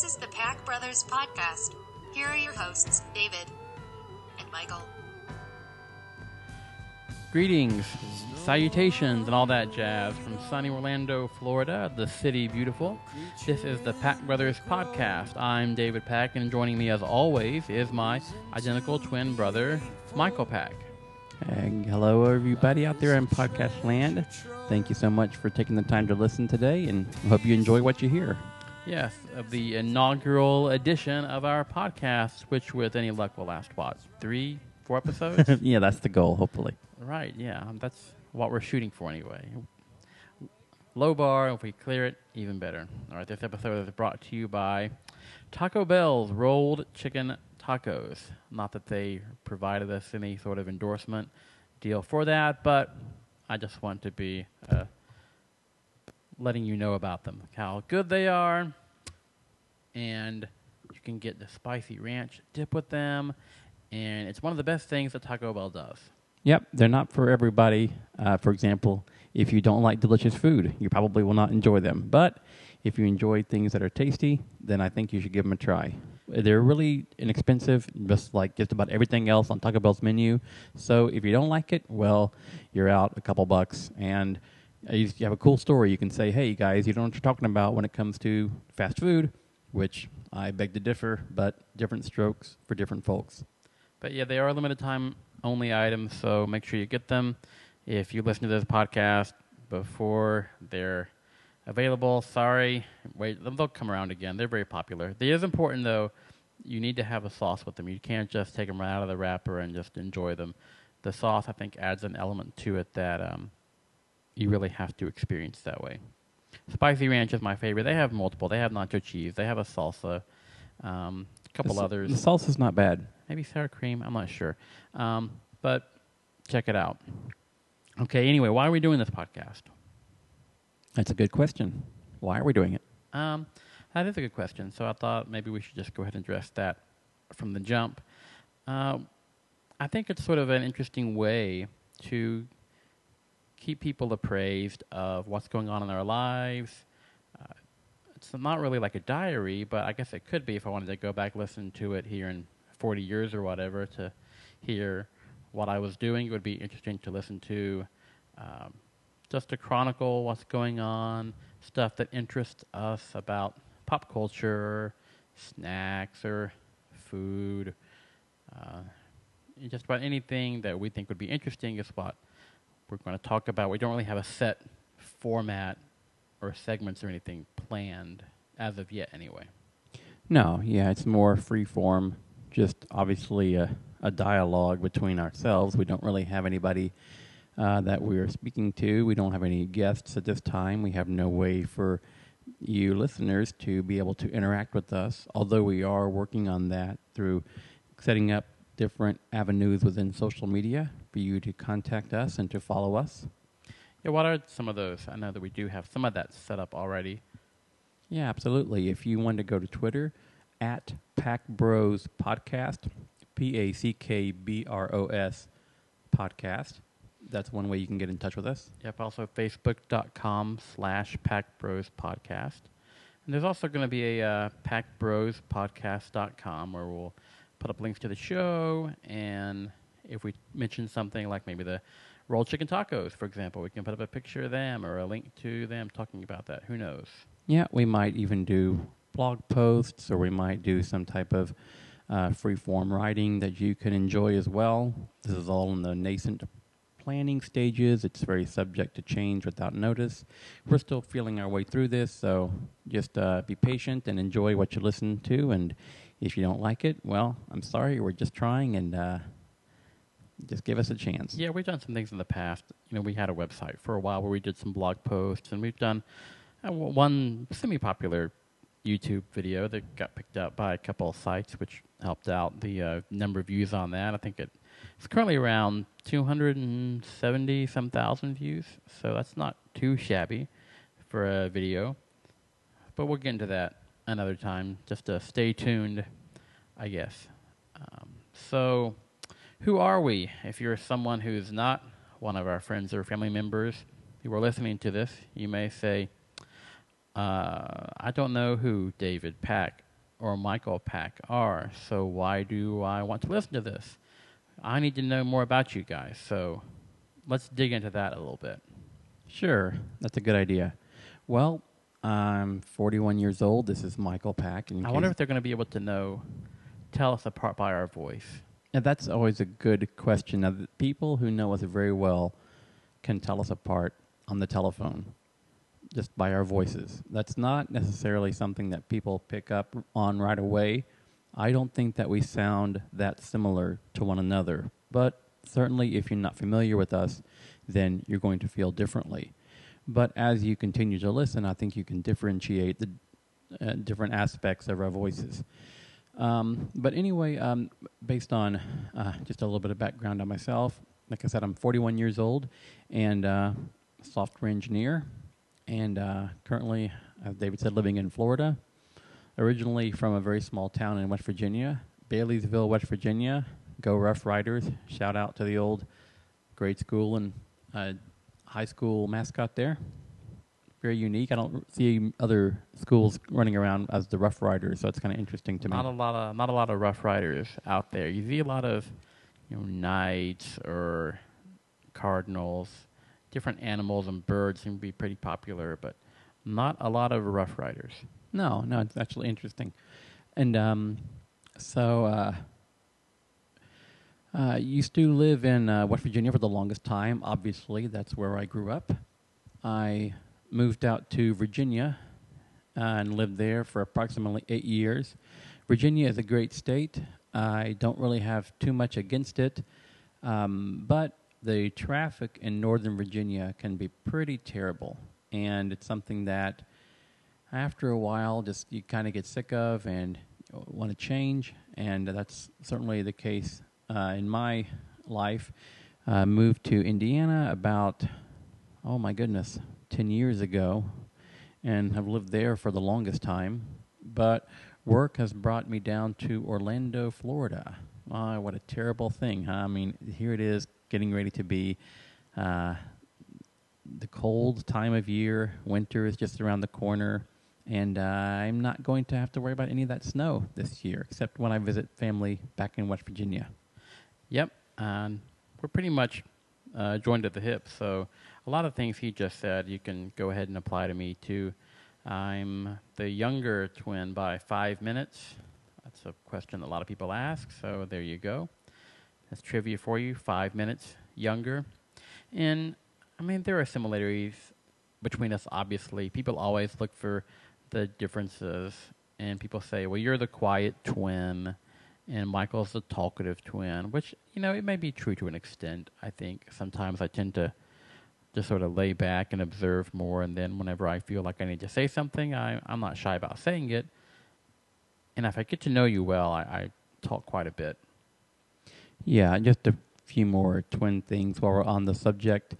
This is the Pack Brothers Podcast. Here are your hosts, David and Michael. Greetings, salutations, and all that jazz from sunny Orlando, Florida, the city beautiful. This is the Pack Brothers Podcast. I'm David Pack, and joining me as always is my identical twin brother, Michael Pack. And hello, everybody out there in podcast land. Thank you so much for taking the time to listen today, and hope you enjoy what you hear. Yes, of the inaugural edition of our podcast, which with any luck will last, what, three, four episodes? yeah, that's the goal, hopefully. right, yeah, that's what we're shooting for anyway. Low bar, if we clear it, even better. All right, this episode is brought to you by Taco Bell's Rolled Chicken Tacos. Not that they provided us any sort of endorsement deal for that, but I just want to be uh, letting you know about them, how good they are, and you can get the spicy ranch dip with them, and it's one of the best things that Taco Bell does. Yep, they're not for everybody. Uh, for example, if you don't like delicious food, you probably will not enjoy them. But if you enjoy things that are tasty, then I think you should give them a try. They're really inexpensive, just like just about everything else on Taco Bell's menu. So if you don't like it, well, you're out a couple bucks. And you you have a cool story. You can say, hey, guys, you don't know what you're talking about when it comes to fast food, which I beg to differ, but different strokes for different folks. But yeah, they are limited time only items, so make sure you get them. If you listen to this podcast before they're available, sorry, wait, they'll come around again. They're very popular. It is important though. You need to have a sauce with them. You can't just take them right out of the wrapper and just enjoy them. The sauce, I think, adds an element to it that um, you really have to experience that way. Spicy ranch is my favorite. They have multiple. They have nacho cheese. They have a salsa. Um, a couple The others The salsa's not bad. maybe sour cream. I'm not sure, um, but check it out. Okay. Anyway, why are we doing this podcast? That's a good question. Why are we doing it? Um, that is a good question. So I thought maybe we should just go ahead and address that from the jump. Uh, I think it's sort of an interesting way to keep people appraised of what's going on in their lives. Uh, it's not really like a diary, but I guess it could be if I wanted to go back listen to it here in 40 years or whatever to hear what I was doing. It would be interesting to listen to. Um, just to chronicle what's going on, stuff that interests us about pop culture, snacks, or food. Uh, just about anything that we think would be interesting is what we're going to talk about. We don't really have a set format or segments or anything planned as of yet, anyway. No, yeah, it's more free form, just obviously a, a dialogue between ourselves. We don't really have anybody uh, that we're speaking to. We don't have any guests at this time. We have no way for you listeners to be able to interact with us, although we are working on that through setting up different avenues within social media for you to contact us and to follow us. Yeah, what are some of those? I know that we do have some of that set up already. Yeah, absolutely. If you want to go to Twitter at Pack Bros Podcast, P A C K B R O S Podcast, that's one way you can get in touch with us. Yep, also facebook.com slash Pack Bros Podcast. And there's also going to be a uh, packbrospodcast.com where we'll put up links to the show. And if we mention something like maybe the rolled chicken tacos, for example, we can put up a picture of them or a link to them talking about that. Who knows? Yeah, we might even do blog posts or we might do some type of uh, free form writing that you can enjoy as well. This is all in the nascent planning stages. It's very subject to change without notice. We're still feeling our way through this, so just uh, be patient and enjoy what you listen to. And if you don't like it, well, I'm sorry. We're just trying and uh, just give us a chance. Yeah, we've done some things in the past. You know, we had a website for a while where we did some blog posts, and we've done uh, one semi-popular YouTube video that got picked up by a couple of sites, which helped out the uh, number of views on that. I think it, it's currently around 270 some thousand views, so that's not too shabby for a video. But we'll get into that another time. Just to stay tuned, I guess. Um, so, who are we? If you're someone who's not one of our friends or family members who are listening to this, you may say, uh, I don't know who David Pack or Michael Pack are, so why do I want to listen to this? I need to know more about you guys, so let's dig into that a little bit. Sure, that's a good idea. Well, I'm 41 years old. This is Michael Pack. I wonder if they're going to be able to know, tell us apart by our voice. And that's always a good question. Now, people who know us very well can tell us apart on the telephone just by our voices. That's not necessarily something that people pick up on right away. I don't think that we sound that similar to one another. But certainly, if you're not familiar with us, then you're going to feel differently. But as you continue to listen, I think you can differentiate the uh, different aspects of our voices. Um, but anyway, um, based on uh, just a little bit of background on myself, like I said, I'm 41 years old and uh, software engineer, and uh, currently, as David said, living in Florida. Originally from a very small town in West Virginia, Baileysville, West Virginia. Go Rough Riders! Shout out to the old grade school and uh, high school mascot there. Very unique. I don't see other schools running around as the Rough Riders, so it's kind of interesting to me. Not a lot of not a lot of Rough Riders out there. You see a lot of, you know, knights or cardinals, different animals and birds seem to be pretty popular, but not a lot of Rough Riders. No, no, it's actually interesting. And um, so, uh, uh, used to live in uh, West Virginia for the longest time. Obviously, that's where I grew up. I moved out to Virginia uh, and lived there for approximately eight years. Virginia is a great state. I don't really have too much against it, um, but the traffic in Northern Virginia can be pretty terrible, and it's something that after a while, just you kind of get sick of and want to change, and that's certainly the case uh, in my life. Uh, moved to Indiana about, oh my goodness, 10 years ago, and have lived there for the longest time. But work has brought me down to Orlando, Florida. Ah, what a terrible thing, huh? I mean, here it is getting ready to be uh, the cold time of year. Winter is just around the corner, and uh, I'm not going to have to worry about any of that snow this year, except when I visit family back in West Virginia. Yep, and we're pretty much uh, joined at the hip. So a lot of things he just said, you can go ahead and apply to me too. I'm the younger twin by five minutes. That's a question that a lot of people ask. So there you go. That's trivia for you. Five minutes younger, and I mean there are similarities between us. Obviously, people always look for the differences, and people say, "Well, you're the quiet twin." and Michael's the talkative twin, which you know it may be true to an extent. I think sometimes I tend to just sort of lay back and observe more, and then whenever I feel like I need to say something, I, I'm not shy about saying it. And if I get to know you well, I, I talk quite a bit. Yeah, just a few more twin things while we're on the subject.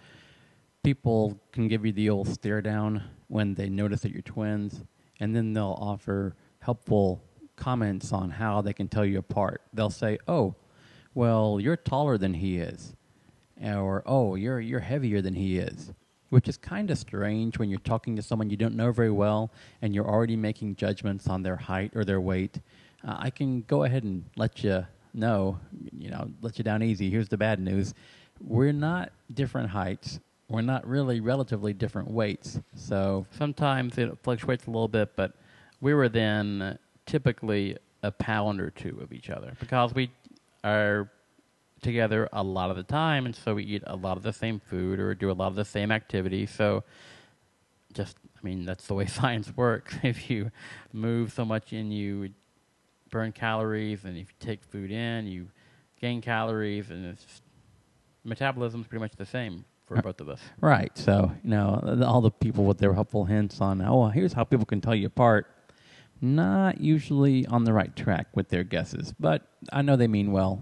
People can give you the old stare down when they notice that you're twins, and then they'll offer helpful comments on how they can tell you apart. They'll say, "Oh, well, you're taller than he is," or "Oh, you're you're heavier than he is," which is kind of strange when you're talking to someone you don't know very well and you're already making judgments on their height or their weight. Uh, I can go ahead and let you know, you know, let you down easy. Here's the bad news: we're not different heights. We're not really relatively different weights. So Sometimes it fluctuates a little bit, but we were then typically a pound or two of each other because we are together a lot of the time, and so we eat a lot of the same food or do a lot of the same activities. So, just I mean, that's the way science works. If you move so much and you burn calories, and if you take food in, you gain calories, and it's metabolism's pretty much the same for both of us. Right. So, you know, all the people with their helpful hints on, oh, well, here's how people can tell you apart, not usually on the right track with their guesses. But I know they mean well.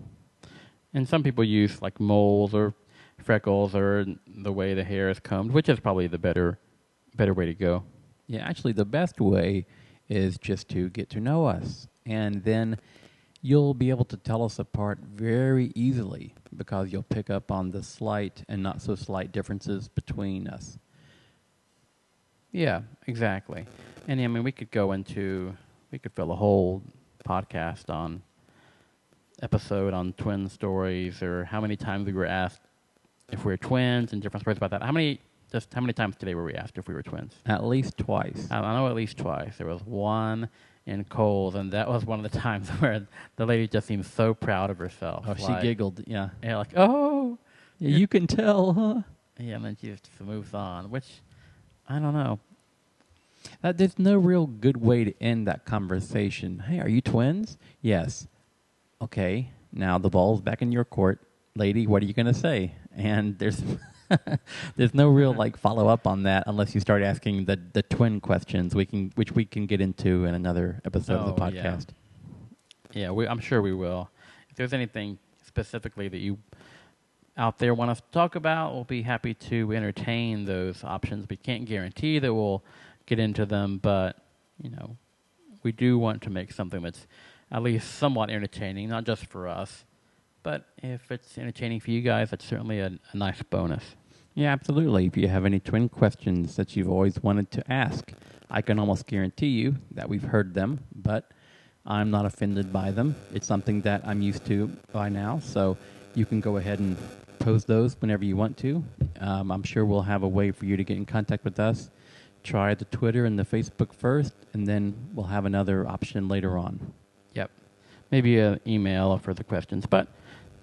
And some people use like moles or freckles or the way the hair is combed, which is probably the better better way to go. Yeah, actually, the best way is just to get to know us. And then you'll be able to tell us apart very easily because you'll pick up on the slight and not so slight differences between us. Yeah, exactly. And I mean, we could go into, we could fill a whole podcast on episode on twin stories or how many times we were asked if we were twins and different stories about that. How many, just how many times today were we asked if we were twins? At least twice. I, I know at least twice. There was one in Kohl's, and that was one of the times where the lady just seemed so proud of herself. Oh, she giggled. Yeah. Yeah, like, oh, yeah. You can tell, huh? yeah, and then she just moves on, which I don't know. Uh, there's no real good way to end that conversation. Hey, are you twins? Yes. Okay. Now the ball's back in your court, lady. What are you going to say? And there's there's no real like follow up on that unless you start asking the the twin questions. We can which we can get into in another episode of the Oh, yeah. podcast. Yeah, we, I'm sure we will. If there's anything specifically that you out there want us to talk about, we'll be happy to entertain those options. We can't guarantee that we'll get into them, but you know, we do want to make something that's at least somewhat entertaining, not just for us, but if it's entertaining for you guys, that's certainly a, a nice bonus. Yeah, absolutely. If you have any twin questions that you've always wanted to ask, I can almost guarantee you that we've heard them, but I'm not offended by them. It's something that I'm used to by now, so you can go ahead and pose those whenever you want to. Um, I'm sure we'll have a way for you to get in contact with us. Try the Twitter and the Facebook first, and then we'll have another option later on. Maybe an email or further questions. But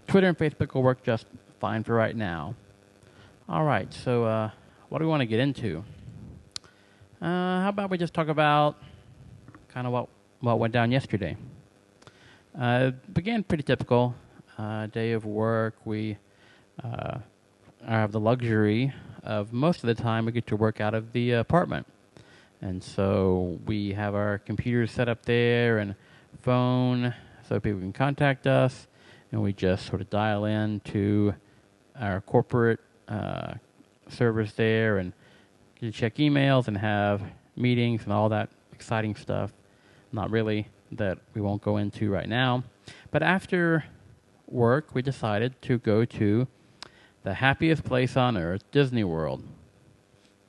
Twitter and Facebook will work just fine for right now. All right. So, uh, what do we want to get into? Uh, how about we just talk about kind of what, what went down yesterday? Uh, began pretty typical. Uh, day of work. We uh, have the luxury of most of the time we get to work out of the apartment. And so we have our computers set up there and phone so people can contact us. And we just sort of dial in to our corporate uh, servers there and check emails and have meetings and all that exciting stuff. Not really that we won't go into right now. But after work, we decided to go to the happiest place on earth, Disney World.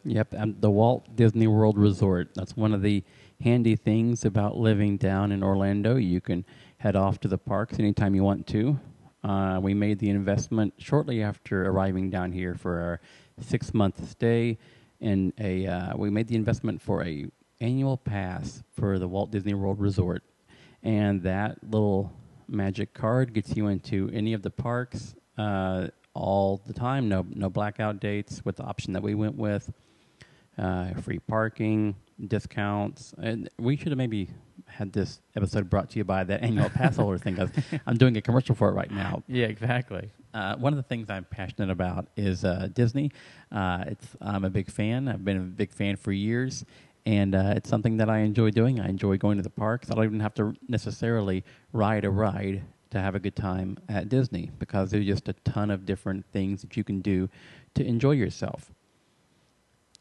Yep, and the Walt Disney World Resort. That's one of the handy things about living down in Orlando. You can head off to the parks anytime you want to. Uh, we made the investment shortly after arriving down here for our six month stay, and a uh, we made the investment for a annual pass for the Walt Disney World Resort, and that little magic card gets you into any of the parks uh, all the time. No no blackout dates with the option that we went with uh, free parking, discounts. And we should have maybe had this episode brought to you by that annual pass holder thing. I'm doing a commercial for it right now. Yeah, exactly. Uh, one of the things I'm passionate about is uh, Disney. Uh, it's I'm a big fan. I've been a big fan for years, and uh, it's something that I enjoy doing. I enjoy going to the parks. I don't even have to necessarily ride a ride to have a good time at Disney because there's just a ton of different things that you can do to enjoy yourself.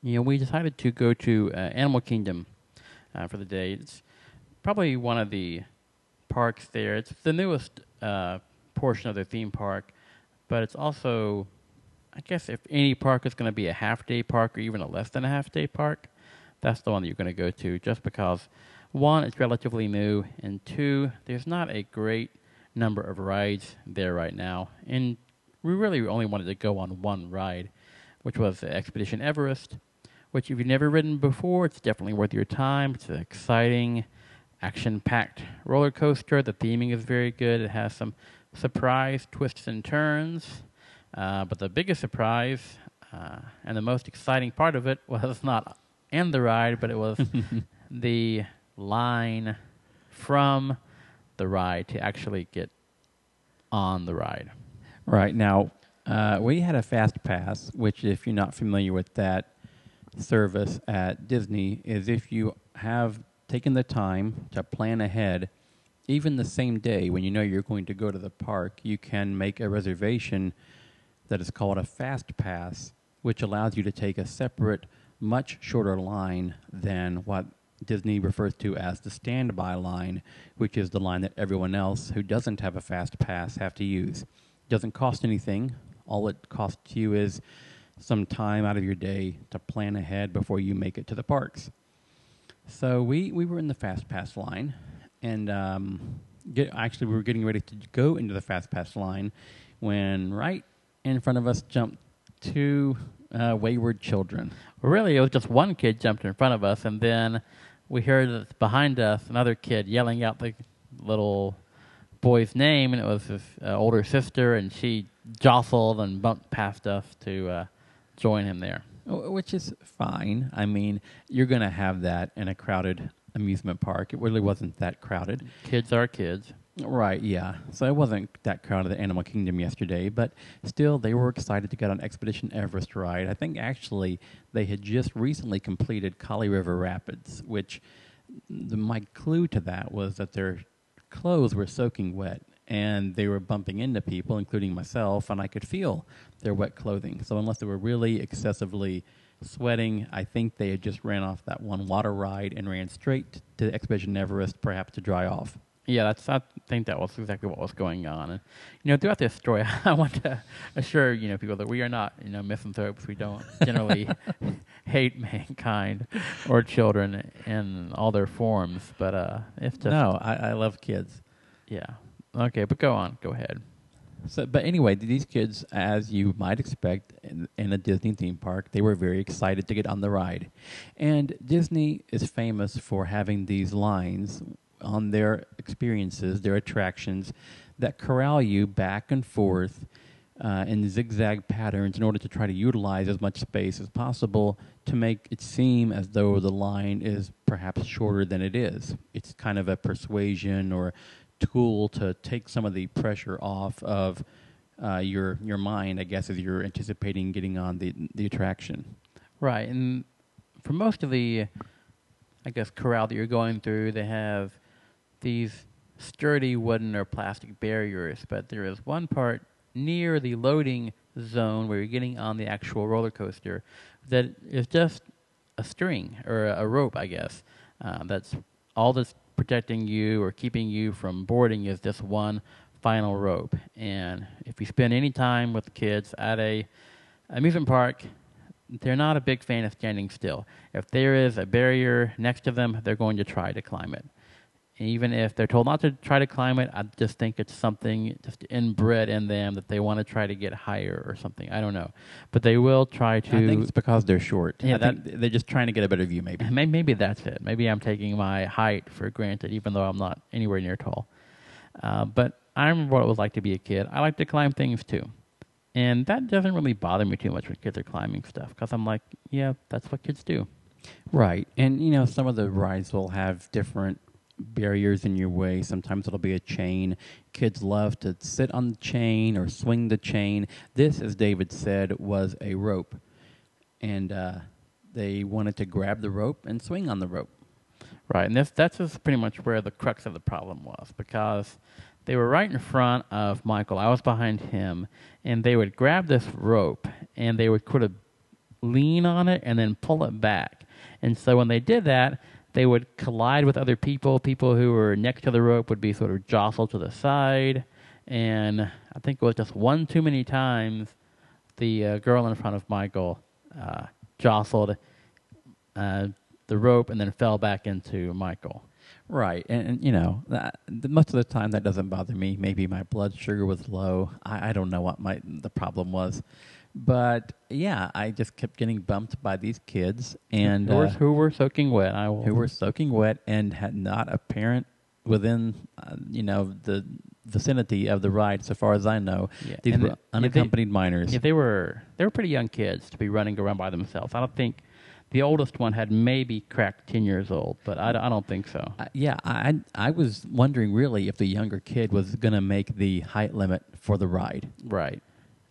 You know, we decided to go to uh, Animal Kingdom uh, for the day. It's probably one of the parks there. It's the newest uh, portion of the theme park, but it's also, I guess, if any park is going to be a half day park or even a less than a half day park, that's the one that you're going to go to just because, one, it's relatively new, and two, there's not a great number of rides there right now. And we really only wanted to go on one ride, which was Expedition Everest which if you've never ridden before, it's definitely worth your time. It's an exciting, action-packed roller coaster. The theming is very good. It has some surprise twists and turns. Uh, but the biggest surprise uh, and the most exciting part of it was not in the ride, but it was the line from the ride to actually get on the ride. Right now, uh, we had a fast pass, which, if you're not familiar with that service at Disney, is if you have taken the time to plan ahead, even the same day when you know you're going to go to the park, you can make a reservation that is called a fast pass, which allows you to take a separate, much shorter line than what Disney refers to as the standby line, which is the line that everyone else who doesn't have a fast pass have to use. It Doesn't cost anything. All it costs you is some time out of your day to plan ahead before you make it to the parks. So we, we were in the Fast Pass line, and um, get, actually we were getting ready to go into the Fast Pass line when right in front of us jumped two uh, wayward children. Really, it was just one kid jumped in front of us, and then we heard behind us another kid yelling out the little boy's name, and it was his uh, older sister, and she jostled and bumped past us to uh, join him there. Wh- Which is fine. I mean, you're going to have that in a crowded amusement park. It really wasn't that crowded. Kids are kids. Right, yeah. So it wasn't that crowded at Animal Kingdom yesterday, but still, they were excited to get on Expedition Everest ride. I think actually they had just recently completed Kali River Rapids, which the, my clue to that was that their clothes were soaking wet and they were bumping into people, including myself, and I could feel their wet clothing. So unless they were really excessively sweating, I think they had just ran off that one water ride and ran straight to Expedition Everest, perhaps to dry off. Yeah, that's. I think that was exactly what was going on. And you know, throughout this story, I want to assure you know people that we are not you know misanthropes. We don't generally hate mankind or children in all their forms. But uh, it's just no, I, I love kids. yeah. Okay, but go on. Go ahead. So, but anyway, these kids, as you might expect in, in a Disney theme park, they were very excited to get on the ride. And Disney is famous for having these lines on their experiences, their attractions, that corral you back and forth uh, in zigzag patterns in order to try to utilize as much space as possible to make it seem as though the line is perhaps shorter than it is. It's kind of a persuasion or tool to take some of the pressure off of uh, your your mind, I guess, as you're anticipating getting on the the attraction. Right, and for most of the, I guess, corral that you're going through, they have these sturdy wooden or plastic barriers, but there is one part near the loading zone where you're getting on the actual roller coaster that is just a string or a, rope, I guess. Uh, that's all that's protecting you or keeping you from boarding is this one final rope. And if you spend any time with kids at a amusement park, they're not a big fan of standing still. If there is a barrier next to them, they're going to try to climb it. Even if they're told not to try to climb it, I just think it's something just inbred in them that they want to try to get higher or something. I don't know, but they will try to. I think it's because they're short. Yeah, I think they're just trying to get a better view, maybe. Maybe, maybe that's it. Maybe I'm taking my height for granted, even though I'm not anywhere near tall. Uh, but I remember what it was like to be a kid. I like to climb things too. And that doesn't really bother me too much when kids are climbing stuff because I'm like, yeah, that's what kids do. Right. And, you know, some of the rides will have different barriers in your way. Sometimes it'll be a chain. Kids love to sit on the chain or swing the chain. This, as David said, was a rope. And uh, they wanted to grab the rope and swing on the rope. Right, and this that's just pretty much where the crux of the problem was because they were right in front of Michael. I was behind him, and they would grab this rope and they would sort of lean on it and then pull it back. And so when they did that, they would collide with other people. People who were next to the rope would be sort of jostled to the side, and I think it was just one too many times the uh, girl in front of Michael uh, jostled uh, the rope and then fell back into Michael. Right, and, and you know, that, most of the time that doesn't bother me. Maybe my blood sugar was low. I, I don't know what my the problem was, but yeah, I just kept getting bumped by these kids and who, were, uh, who were soaking wet. I will, who were soaking wet and had not a parent within, uh, you know, the vicinity of the ride. So far as I know, Yeah, these and were yeah, they- unaccompanied minors. Yeah, they were they were pretty young kids to be running around by themselves. I don't think the oldest one had maybe cracked ten years old, but I, don't- I don't think so. Uh, yeah, I I was wondering really if the younger kid was going to make the height limit for the ride. Right.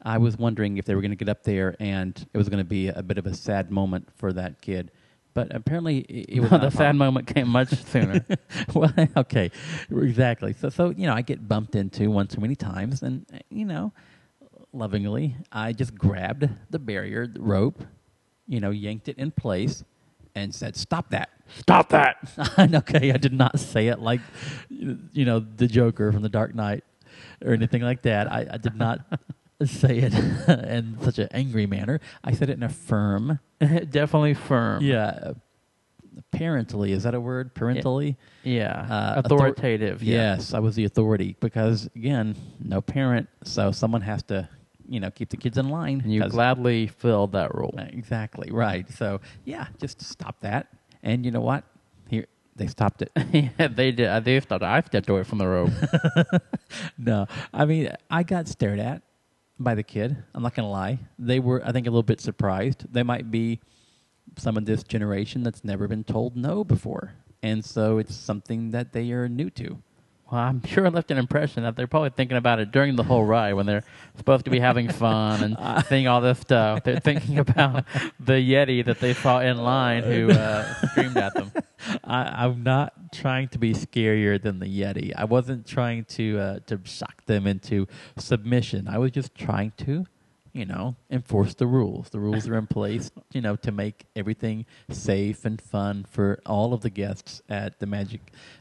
I was wondering if they were going to get up there and it was going to be a bit of a sad moment for that kid. But apparently, it, it was the not a sad moment came much sooner. well, okay, exactly. So, so you know, I get bumped into one too many times, and you know, lovingly, I just grabbed the barrier the rope, you know, yanked it in place, and said, "Stop that." Stop that! Okay, I did not say it like, you know, the Joker from The Dark Knight or anything like that. I, I did not say it in such an angry manner. I said it in a firm, Definitely firm. yeah, parentally. Is that a word? Parentally. Yeah. Uh, author- Authoritative. yeah. Yes, I was the authority because again, no parent, so someone has to, you know, keep the kids in line. And you gladly filled that role. exactly right. So yeah, just stop that. And you know what? Here they stopped it. yeah, they did. uh, They stopped. I stepped away from the rope. no, I mean I got stared at by the kid. I'm not gonna lie. They were, I think, a little bit surprised. They might be some of this generation that's never been told no before, and so it's something that they are new to. Well, I'm sure it left an impression that they're probably thinking about it during the whole ride when they're supposed to be having fun and seeing all this stuff. They're thinking about the Yeti that they saw in line who uh, screamed at them. I, I'm not trying to be scarier than the Yeti. I wasn't trying to uh, to shock them into submission. I was just trying to, you know, enforce the rules. The rules are in place, you know, to make everything safe and fun for all of the guests at the Magic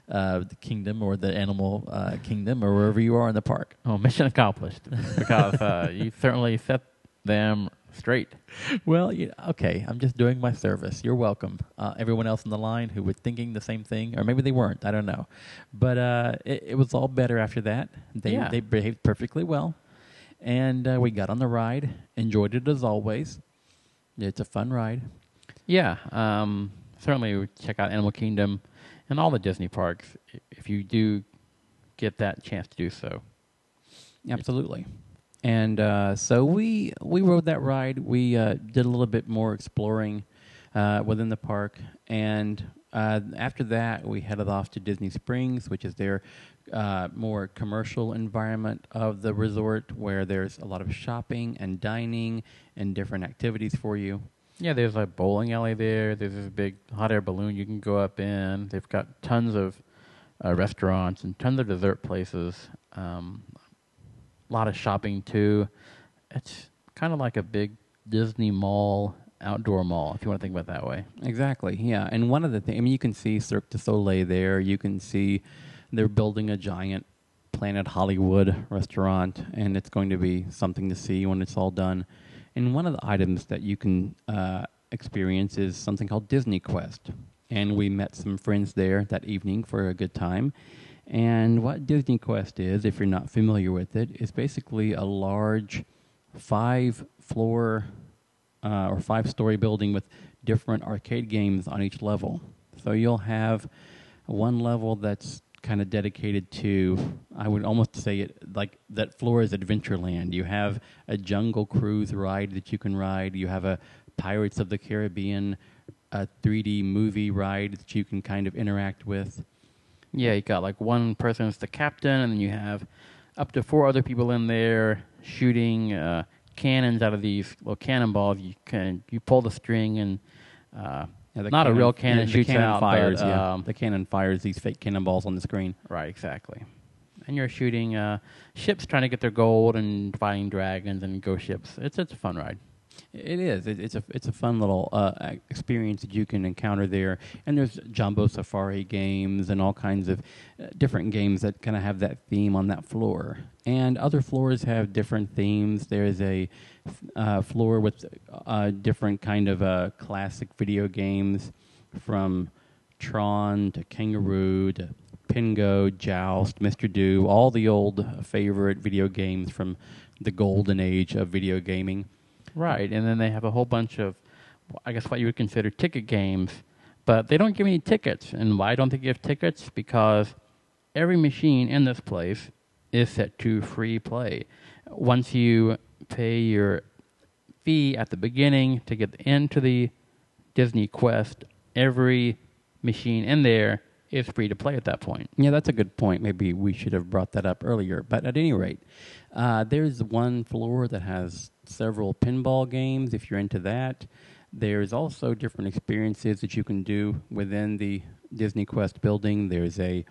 uh, the Kingdom or the Animal uh, Kingdom or wherever you are in the park. Oh, mission accomplished because uh, you certainly set them straight. Well, you okay. I'm just doing my service. You're welcome. Uh, everyone else in the line who was thinking the same thing, or maybe they weren't. I don't know. But uh, it, it was all better after that. They Yeah. they behaved perfectly well, and uh, we got on the ride. Enjoyed it as always. It's a fun ride. Yeah, um, certainly check out Animal Kingdom and all the Disney parks if you do get that chance to do so. Absolutely. And uh, so we we rode that ride. We uh, did a little bit more exploring uh, within the park, and uh, after that, we headed off to Disney Springs, which is their uh, more commercial environment of the resort, where there's a lot of shopping and dining and different activities for you. Yeah, there's a bowling alley there. There's this big hot air balloon you can go up in. They've got tons of uh, restaurants and tons of dessert places. Um, a lot of shopping too. It's kind of like a big Disney mall, outdoor mall, if you want to think about it that way. Exactly. Yeah, and one of the things I mean, you can see Cirque du Soleil there. You can see they're building a giant Planet Hollywood restaurant, and it's going to be something to see when it's all done. And one of the items that you can uh, experience is something called Disney Quest. And we met some friends there that evening for a good time. And what Disney Quest is, if you're not familiar with it, is basically a large five floor uh, or five story building with different arcade games on each level. So you'll have one level that's kind of dedicated to, I would almost say it like that floor is Adventureland. You have a Jungle Cruise ride that you can ride. You have a Pirates of the Caribbean, a 3D movie ride that you can kind of interact with. Yeah, you got like one person as the captain, and then you have up to four other people in there shooting uh, cannons out of these little cannonballs. You can you pull the string, and uh, Yeah, the not a real cannon shoots cannon out, fires, but, yeah. um, the cannon fires these fake cannonballs on the screen. right, exactly. And you're shooting uh, ships trying to get their gold and fighting dragons and ghost ships. It's it's a fun ride. It is. It, it's a it's a fun little uh, experience that you can encounter there. And there's Jumbo Safari games and all kinds of uh, different games that kind of have that theme on that floor. And other floors have different themes. There's a uh, floor with uh, different kind of uh, classic video games, from Tron to Kangaroo to Pengo, Joust, Mr. Do, all the old favorite video games from the golden age of video gaming. Right, and then they have a whole bunch of, I guess, what you would consider ticket games, but they don't give any tickets. And why don't they give tickets? Because every machine in this place is set to free play. Once you pay your fee at the beginning to get into the Disney Quest, every machine in there is free to play at that point. Yeah, that's a good point. Maybe we should have brought that up earlier. But at any rate, uh, there's one floor that has several pinball games if you're into that. There's also different experiences that you can do within the Disney Quest building. There's a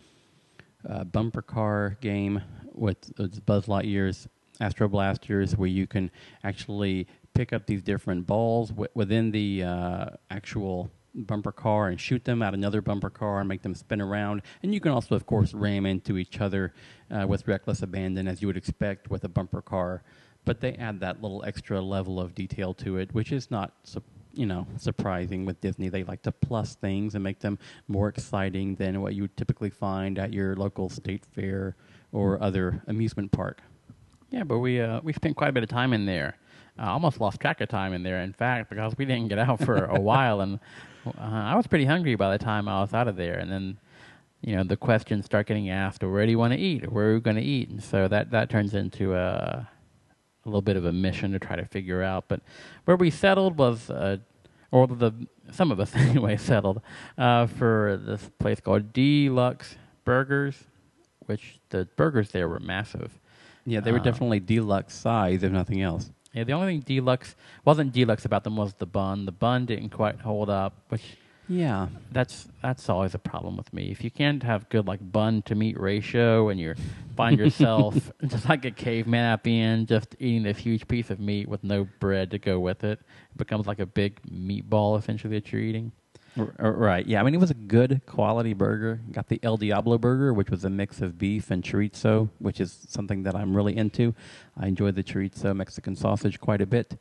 uh, bumper car game with Buzz Lightyear's Astro Blasters, where you can actually pick up these different balls w- within the uh, actual bumper car and shoot them at another bumper car and make them spin around. And you can also, of course, ram into each other uh, with reckless abandon, as you would expect with a bumper car but they add that little extra level of detail to it, which is not, you know, surprising with Disney. They like to plus things and make them more exciting than what you would typically find at your local state fair or other amusement park. Yeah, but we uh, we spent quite a bit of time in there. I almost lost track of time in there. In fact, because we didn't get out for a while, and uh, I was pretty hungry by the time I was out of there. And then, you know, the questions start getting asked: "Where do you want to eat? Where are we going to eat?" And so that that turns into a a little bit of a mission to try to figure out. But where we settled was, uh, or the some of us anyway settled uh, for this place called Deluxe Burgers, which the burgers there were massive. Yeah, they were Uh, definitely deluxe size, if nothing else. Yeah, the only thing deluxe wasn't deluxe about them was the bun. The bun didn't quite hold up, which Yeah, that's that's always a problem with me. If you can't have good like bun to meat ratio, and you find yourself just like a caveman at the end, just eating this huge piece of meat with no bread to go with it, it becomes like a big meatball essentially that you're eating. R- right. Yeah, I mean, it was a good quality burger. Got the El Diablo burger, which was a mix of beef and chorizo, which is something that I'm really into. I enjoy the chorizo Mexican sausage quite a bit.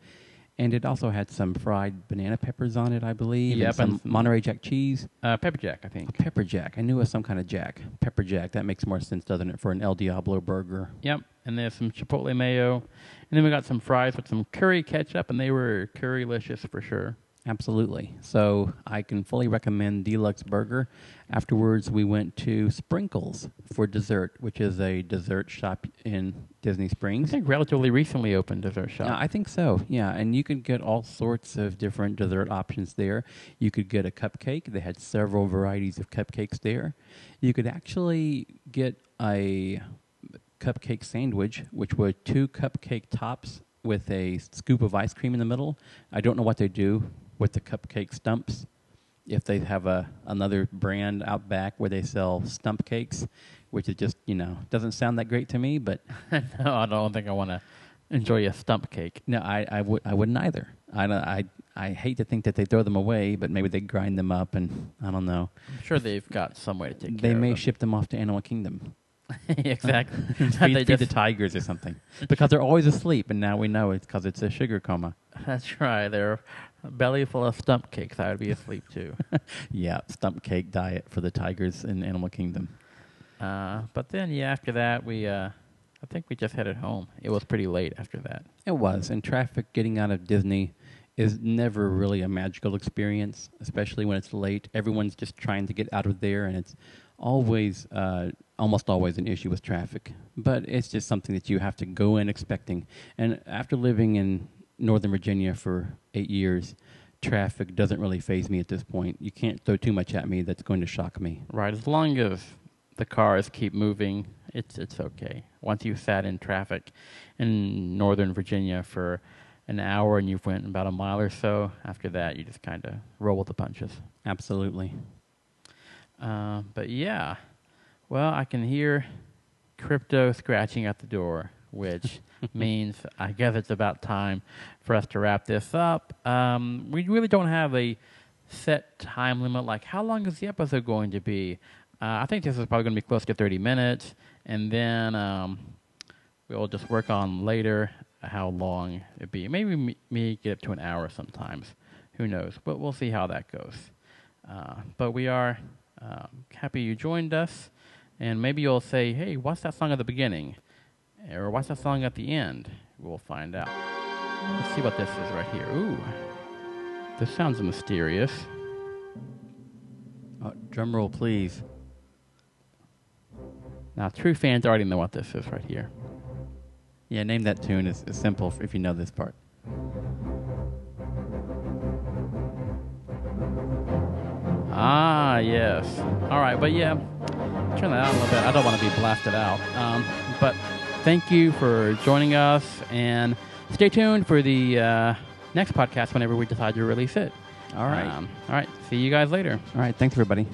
And it also had some fried banana peppers on it, I believe. Yep, and some and Monterey Jack cheese. Uh, pepper jack, I think. Pepper Jack. I knew it was some kind of Jack. Pepper Jack. That makes more sense, doesn't it, for an El Diablo burger? Yep, and there's some chipotle mayo, and then we got some fries with some curry ketchup, and they were curry currylicious for sure. Absolutely. So I can fully recommend Deluxe Burger. Afterwards, we went to Sprinkles for dessert, which is a dessert shop in Disney Springs. I think relatively recently opened dessert shop. Uh, I think so, yeah. And you could get all sorts of different dessert options there. You could get a cupcake. They had several varieties of cupcakes there. You could actually get a cupcake sandwich, which were two cupcake tops with a scoop of ice cream in the middle. I don't know what they do with the cupcake stumps. If they have a another brand out back where they sell stump cakes, which is just you know doesn't sound that great to me, but no, I don't think I want to enjoy a stump cake. no, I, I would I wouldn't either. I, don't- I I hate to think that they throw them away, but maybe they grind them up, and I don't know. I'm sure they've got some way to take them They may of ship them off to Animal Kingdom, exactly. feed, they feed the tigers or something, because they're always asleep, and now we know it's because it's a sugar coma. That's right. They're a belly full of stump cakes. I would be asleep too. Yeah, stump cake diet for the tigers in Animal Kingdom. uh, but then, yeah, after that, we uh, I think we just headed home. It was pretty late after that. It was, and traffic getting out of Disney is never really a magical experience, especially when it's late. Everyone's just trying to get out of there, and it's always, uh, almost always, an issue with traffic. But it's just something that you have to go in expecting. And after living in Northern Virginia for eight years, traffic doesn't really phase me at this point. You can't throw too much at me that's going to shock me. Right. As long as the cars keep moving, it's it's okay. Once you've sat in traffic in Northern Virginia for an hour and you've went about a mile or so, after that you just kind of roll with the punches. Absolutely. Uh, but yeah, well, I can hear crypto scratching at the door, which means I guess it's about time for us to wrap this up. Um, we really don't have a set time limit. Like, how long is the episode going to be? Uh, I think this is probably going to be close to 30 minutes, and then um, we'll just work on later how long it be. Maybe me, me get up to an hour sometimes. Who knows? But we'll see how that goes. Uh, but we are um, happy you joined us, and maybe you'll say, "Hey, what's that song at the beginning?" Or "What's that song at the end?" We'll find out. Let's see what this is right here. Ooh, this sounds mysterious. Uh, drum roll, please. Now, true fans already know what this is right here. Yeah, name that tune. It's, it's simple if you know this part. Ah, yes. All right, but yeah, turn that out a little bit. I don't want to be blasted out. Um, but thank you for joining us, and stay tuned for the uh, next podcast whenever we decide to release it. All right. Um, all right. See you guys later. All right. Thanks, everybody.